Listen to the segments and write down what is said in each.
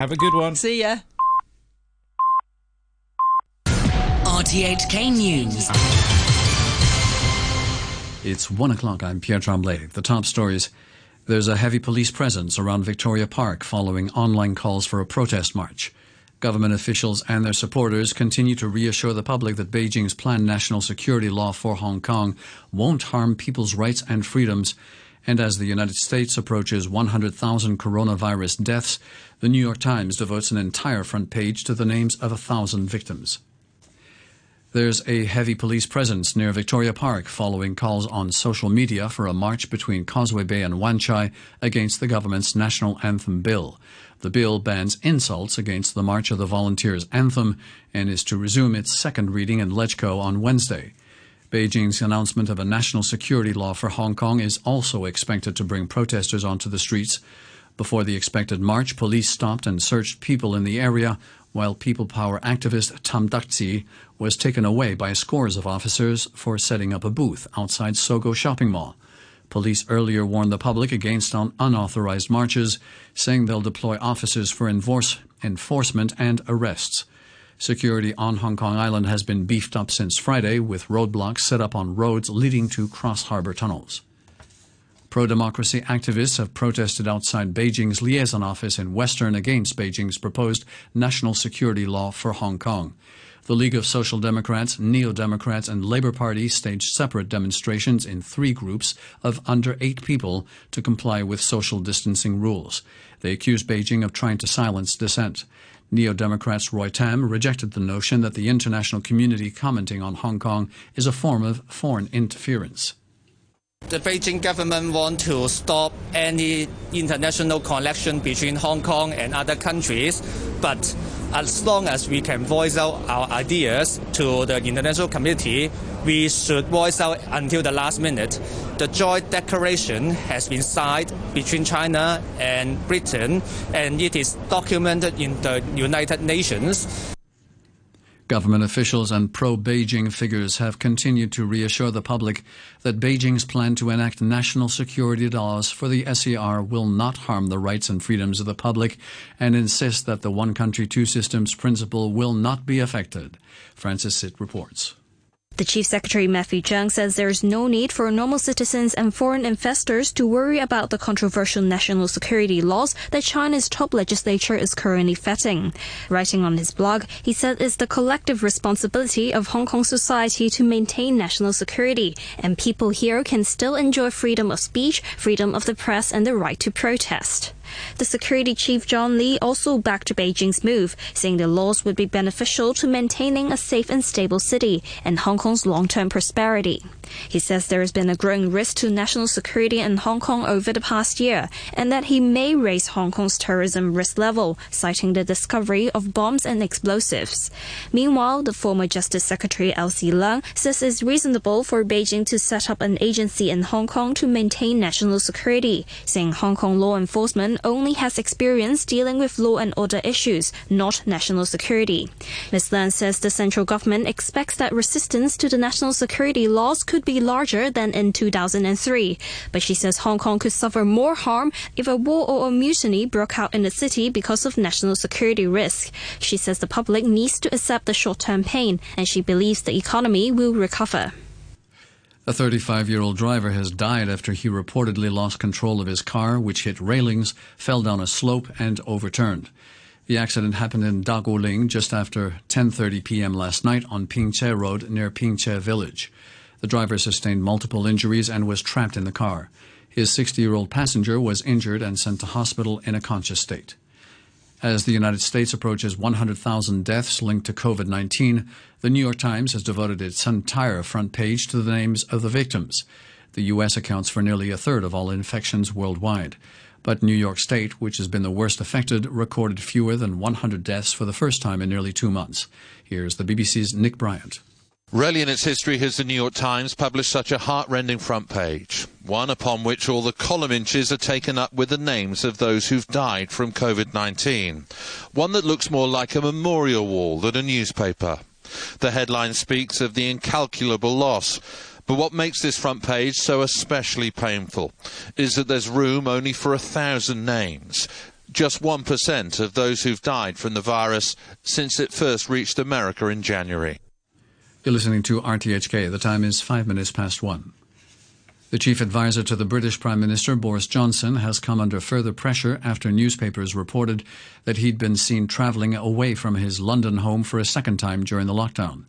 Have a good one. See ya. RTHK News. It's one o'clock. I'm Pierre Tremblay. The top stories. There's a heavy police presence around Victoria Park following online calls for a protest march. Government officials and their supporters continue to reassure the public that Beijing's planned national security law for Hong Kong won't harm people's rights and freedoms. And as the United States approaches 100,000 coronavirus deaths, the New York Times devotes an entire front page to the names of a thousand victims. There's a heavy police presence near Victoria Park following calls on social media for a march between Causeway Bay and Wan Chai against the government's national anthem bill. The bill bans insults against the March of the Volunteers anthem and is to resume its second reading in LegCo on Wednesday. Beijing's announcement of a national security law for Hong Kong is also expected to bring protesters onto the streets. Before the expected march, police stopped and searched people in the area, while People Power activist Tam Tak-chi was taken away by scores of officers for setting up a booth outside Sogo shopping mall. Police earlier warned the public against unauthorized marches, saying they'll deploy officers for enforce, enforcement and arrests. Security on Hong Kong Island has been beefed up since Friday, with roadblocks set up on roads leading to cross harbor tunnels. Pro democracy activists have protested outside Beijing's liaison office in Western against Beijing's proposed national security law for Hong Kong. The League of Social Democrats, Neo Democrats, and Labour Party staged separate demonstrations in three groups of under eight people to comply with social distancing rules. They accused Beijing of trying to silence dissent. Neo Democrats Roy Tam rejected the notion that the international community commenting on Hong Kong is a form of foreign interference. The Beijing government want to stop any international connection between Hong Kong and other countries, but as long as we can voice out our ideas to the international community, we should voice out until the last minute. The joint declaration has been signed between China and Britain, and it is documented in the United Nations. Government officials and pro Beijing figures have continued to reassure the public that Beijing's plan to enact national security laws for the SAR will not harm the rights and freedoms of the public and insist that the one country, two systems principle will not be affected. Francis Sitt reports. The Chief Secretary Matthew Cheung says there is no need for normal citizens and foreign investors to worry about the controversial national security laws that China's top legislature is currently vetting. Writing on his blog, he said it's the collective responsibility of Hong Kong society to maintain national security, and people here can still enjoy freedom of speech, freedom of the press, and the right to protest. The security chief John Lee also backed Beijing's move, saying the laws would be beneficial to maintaining a safe and stable city and Hong Kong's long-term prosperity. He says there has been a growing risk to national security in Hong Kong over the past year, and that he may raise Hong Kong's terrorism risk level, citing the discovery of bombs and explosives. Meanwhile, the former Justice Secretary Elsie Leung says it's reasonable for Beijing to set up an agency in Hong Kong to maintain national security, saying Hong Kong law enforcement only has experience dealing with law and order issues, not national security. Ms. Leung says the central government expects that resistance to the national security laws could be larger than in 2003, but she says Hong Kong could suffer more harm if a war or a mutiny broke out in the city because of national security risk. She says the public needs to accept the short-term pain, and she believes the economy will recover. A 35 year old driver has died after he reportedly lost control of his car, which hit railings, fell down a slope, and overturned. The accident happened in Ta Kwu Ling just after 10:30 p.m. last night on Ping Che Road near Ping Che Village. The driver sustained multiple injuries and was trapped in the car. His 60-year-old passenger was injured and sent to hospital in a conscious state. As the United States approaches 100,000 deaths linked to COVID-19, the New York Times has devoted its entire front page to the names of the victims. The U.S. accounts for nearly a third of all infections worldwide. But New York State, which has been the worst affected, recorded fewer than 100 deaths for the first time in nearly two months. Here's the BBC's Nick Bryant. Rarely in its history has the New York Times published such a heart-rending front page, one upon which all the column inches are taken up with the names of those who've died from COVID-19. One that looks more like a memorial wall than a newspaper. The headline speaks of the incalculable loss. But what makes this front page so especially painful is that there's room only for a thousand names. just 1% of those who've died from the virus since it first reached America in January. You're listening to RTHK. The time is five minutes past one. The chief advisor to the British Prime Minister, Boris Johnson, has come under further pressure after newspapers reported that he'd been seen travelling away from his London home for a second time during the lockdown.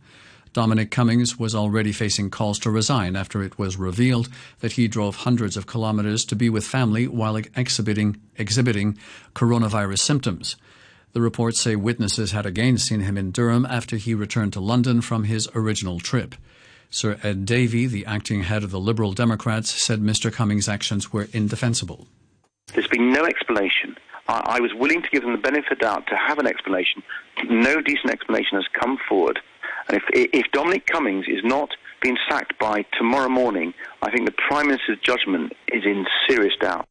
Dominic Cummings was already facing calls to resign after it was revealed that he drove hundreds of kilometres to be with family while exhibiting, exhibiting coronavirus symptoms. The reports say witnesses had again seen him in Durham after he returned to London from his original trip. Sir Ed Davey, the acting head of the Liberal Democrats, said Mr. Cummings' actions were indefensible. There's been no explanation. I, I was willing to give them the benefit of the doubt to have an explanation. No decent explanation has come forward. And if, if Dominic Cummings is not being sacked by tomorrow morning, I think the Prime Minister's judgment is in serious doubt.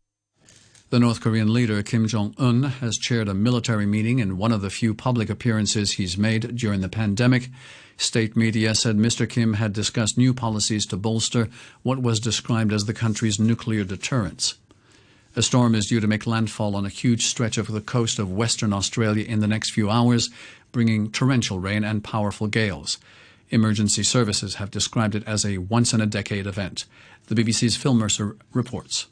The North Korean leader Kim Jong un has chaired a military meeting in one of the few public appearances he's made during the pandemic. State media said Mr. Kim had discussed new policies to bolster what was described as the country's nuclear deterrence. A storm is due to make landfall on a huge stretch of the coast of Western Australia in the next few hours, bringing torrential rain and powerful gales. Emergency services have described it as a once in a decade event. The BBC's Phil Mercer reports.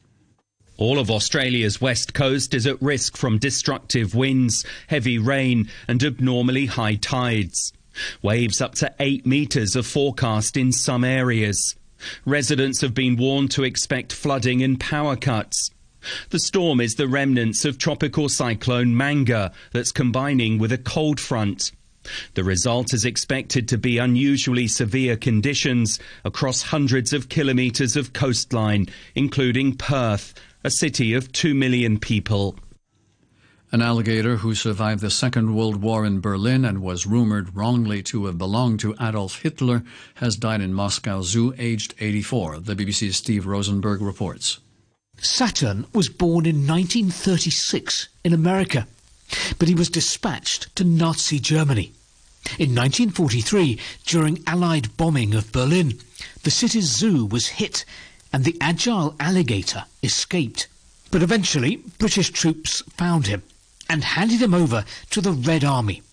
All of Australia's west coast is at risk from destructive winds, heavy rain, and abnormally high tides. Waves up to 8 metres are forecast in some areas. Residents have been warned to expect flooding and power cuts. The storm is the remnants of tropical cyclone Mangga that's combining with a cold front. The result is expected to be unusually severe conditions across hundreds of kilometres of coastline, including Perth, a city of 2 million people. An alligator who survived the Second World War in Berlin and was rumored wrongly to have belonged to Adolf Hitler has died in Moscow Zoo, aged 84. The BBC's Steve Rosenberg reports. Saturn was born in 1936 in America, but he was dispatched to Nazi Germany. In 1943, during Allied bombing of Berlin, the city's zoo was hit and the agile alligator escaped. But eventually, British troops found him and handed him over to the Red Army.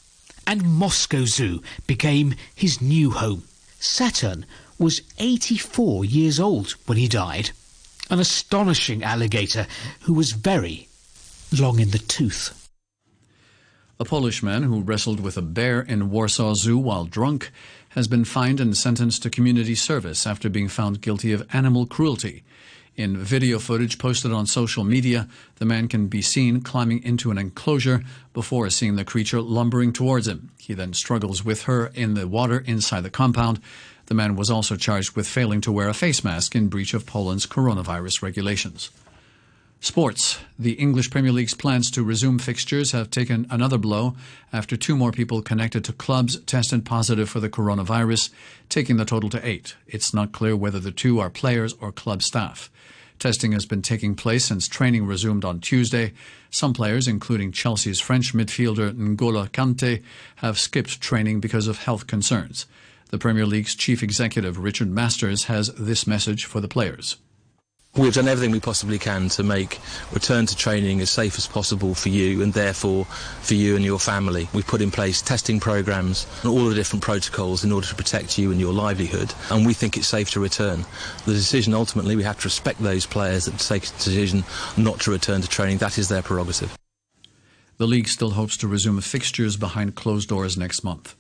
And Moscow Zoo became his new home. Saturn was 84 years old when he died. An astonishing alligator who was very long in the tooth. A Polish man who wrestled with a bear in Warsaw Zoo while drunk has been fined and sentenced to community service after being found guilty of animal cruelty. In video footage posted on social media, the man can be seen climbing into an enclosure before seeing the creature lumbering towards him. He then struggles with her in the water inside the compound. The man was also charged with failing to wear a face mask in breach of Poland's coronavirus regulations. Sports. The English Premier League's plans to resume fixtures have taken another blow after two more people connected to clubs tested positive for the coronavirus, taking the total to eight. It's not clear whether the two are players or club staff. Testing has been taking place since training resumed on Tuesday. Some players, including Chelsea's French midfielder N'Golo Kante, have skipped training because of health concerns. The Premier League's chief executive, Richard Masters, has this message for the players. We've done everything we possibly can to make return to training as safe as possible for you and therefore for you and your family. We've put in place testing programs and all the different protocols in order to protect you and your livelihood and we think it's safe to return. The decision ultimately, we have to respect those players that take a decision not to return to training. That is their prerogative. The league still hopes to resume fixtures behind closed doors next month.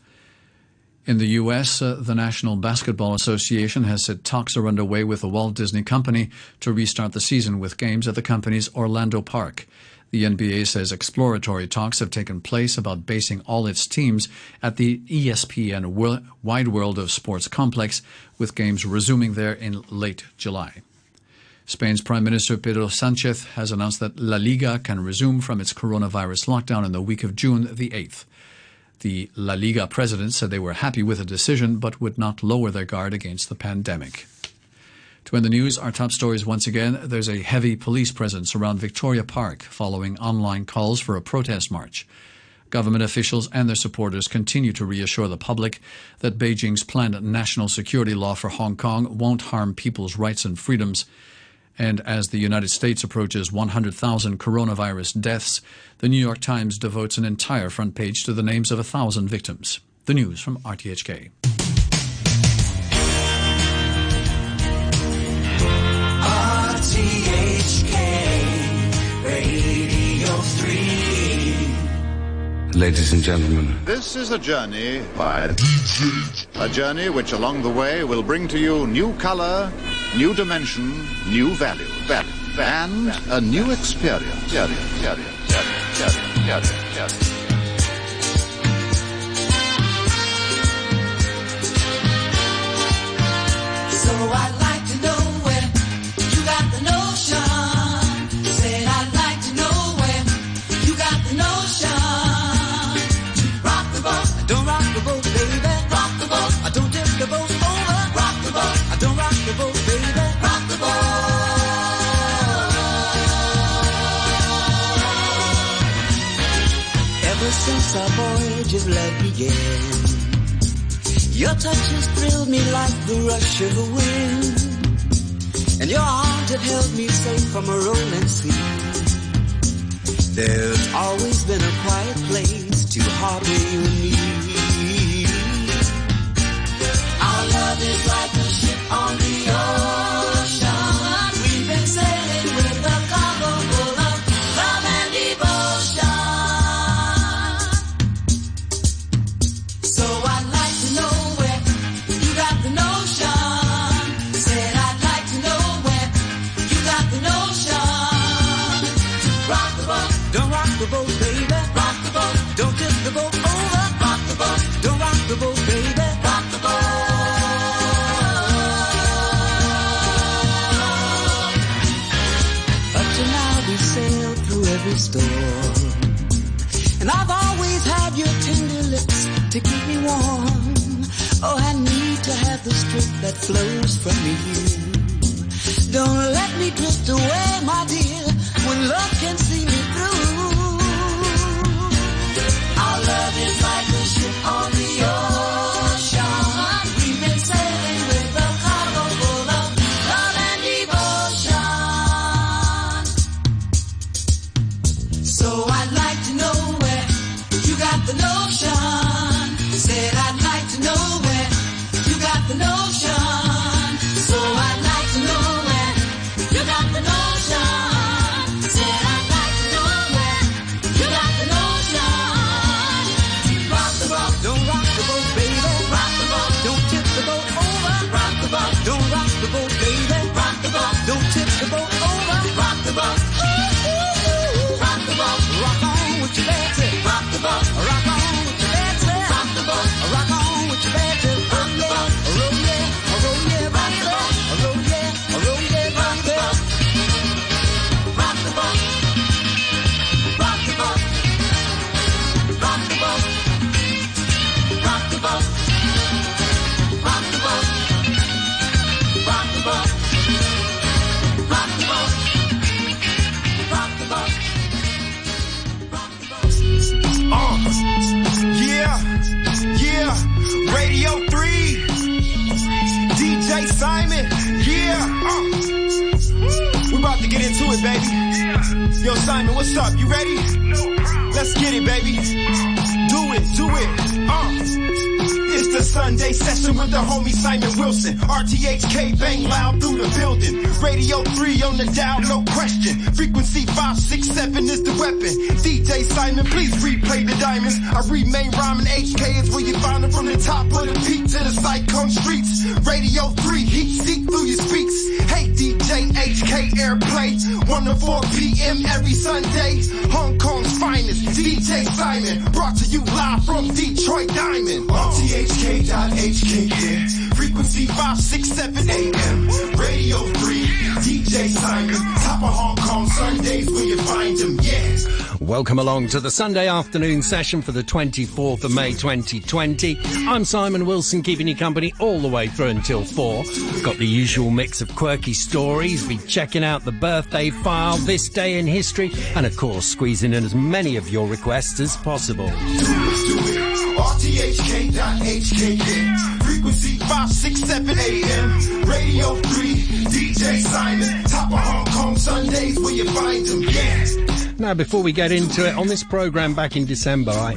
In the U.S., uh, the National Basketball Association has said talks are underway with the Walt Disney Company to restart the season with games at the company's Orlando Park. The NBA says exploratory talks have taken place about basing all its teams at the ESPN Wide World of Sports complex, with games resuming there in late July. Spain's Prime Minister Pedro Sanchez has announced that La Liga can resume from its coronavirus lockdown in the week of June the 8th. The La Liga president said they were happy with the decision but would not lower their guard against the pandemic. To end the news, our top stories once again. There's a heavy police presence around Victoria Park following online calls for a protest march. Government officials and their supporters continue to reassure the public that Beijing's planned national security law for Hong Kong won't harm people's rights and freedoms. And as the United States approaches 100,000 coronavirus deaths, the New York Times devotes an entire front page to the names of a thousand victims. The news from RTHK. Ladies and gentlemen, This is a journey by DJ. A journey which along the way will bring to you new color, new dimension, new value, value, and a new experience. Since our voyage's love began. Your touch has thrilled me like the rush of the wind. And your arms have held me safe from a rolling sea. There's always been a quiet place to heart with you Rock the boat, don't tip the boat over. Rock the boat, don't rock the boat, baby. Rock the boat. Now we sailed through every storm. And I've always had your tender lips to keep me warm. Oh, I need to have the strength that flows from you. Don't let me drift away, my dear, when love DJ Simon, yeah, uh, we about to get into it, baby. Yo, Simon, what's up? You ready? Let's get it, baby. Do it, do it, uh. It's the Sunday session with the homie Simon Wilson. RTHK bang loud through the building. Radio 3 on the dial, no question. Frequency 567 is the weapon. DJ Simon, please replay the diamonds. I remain rhyming. HK is where you find them from the top of the peak to the to 4 p.m. every Sunday. Hong Kong's finest. DJ Simon. Brought to you live from Detroit Diamond. RTHK.HK, yeah. Frequency 567 AM. Radio 3. DJ Simon. Top of Hong Kong Sundays where you find him, yeah. Welcome along to the Sunday afternoon session for the 24th of May 2020. I'm Simon Wilson, keeping you company all the way through until 4. We've got the usual mix of quirky stories, be checking out the birthday file, this day in history, and of course squeezing in as many of your requests as possible. RTHK.HK, yeah. frequency 567 AM. Radio 3, DJ Simon. Top of Hong Kong Sundays where you find him. Yeah. Now, before we get into it, on this programme back in December, I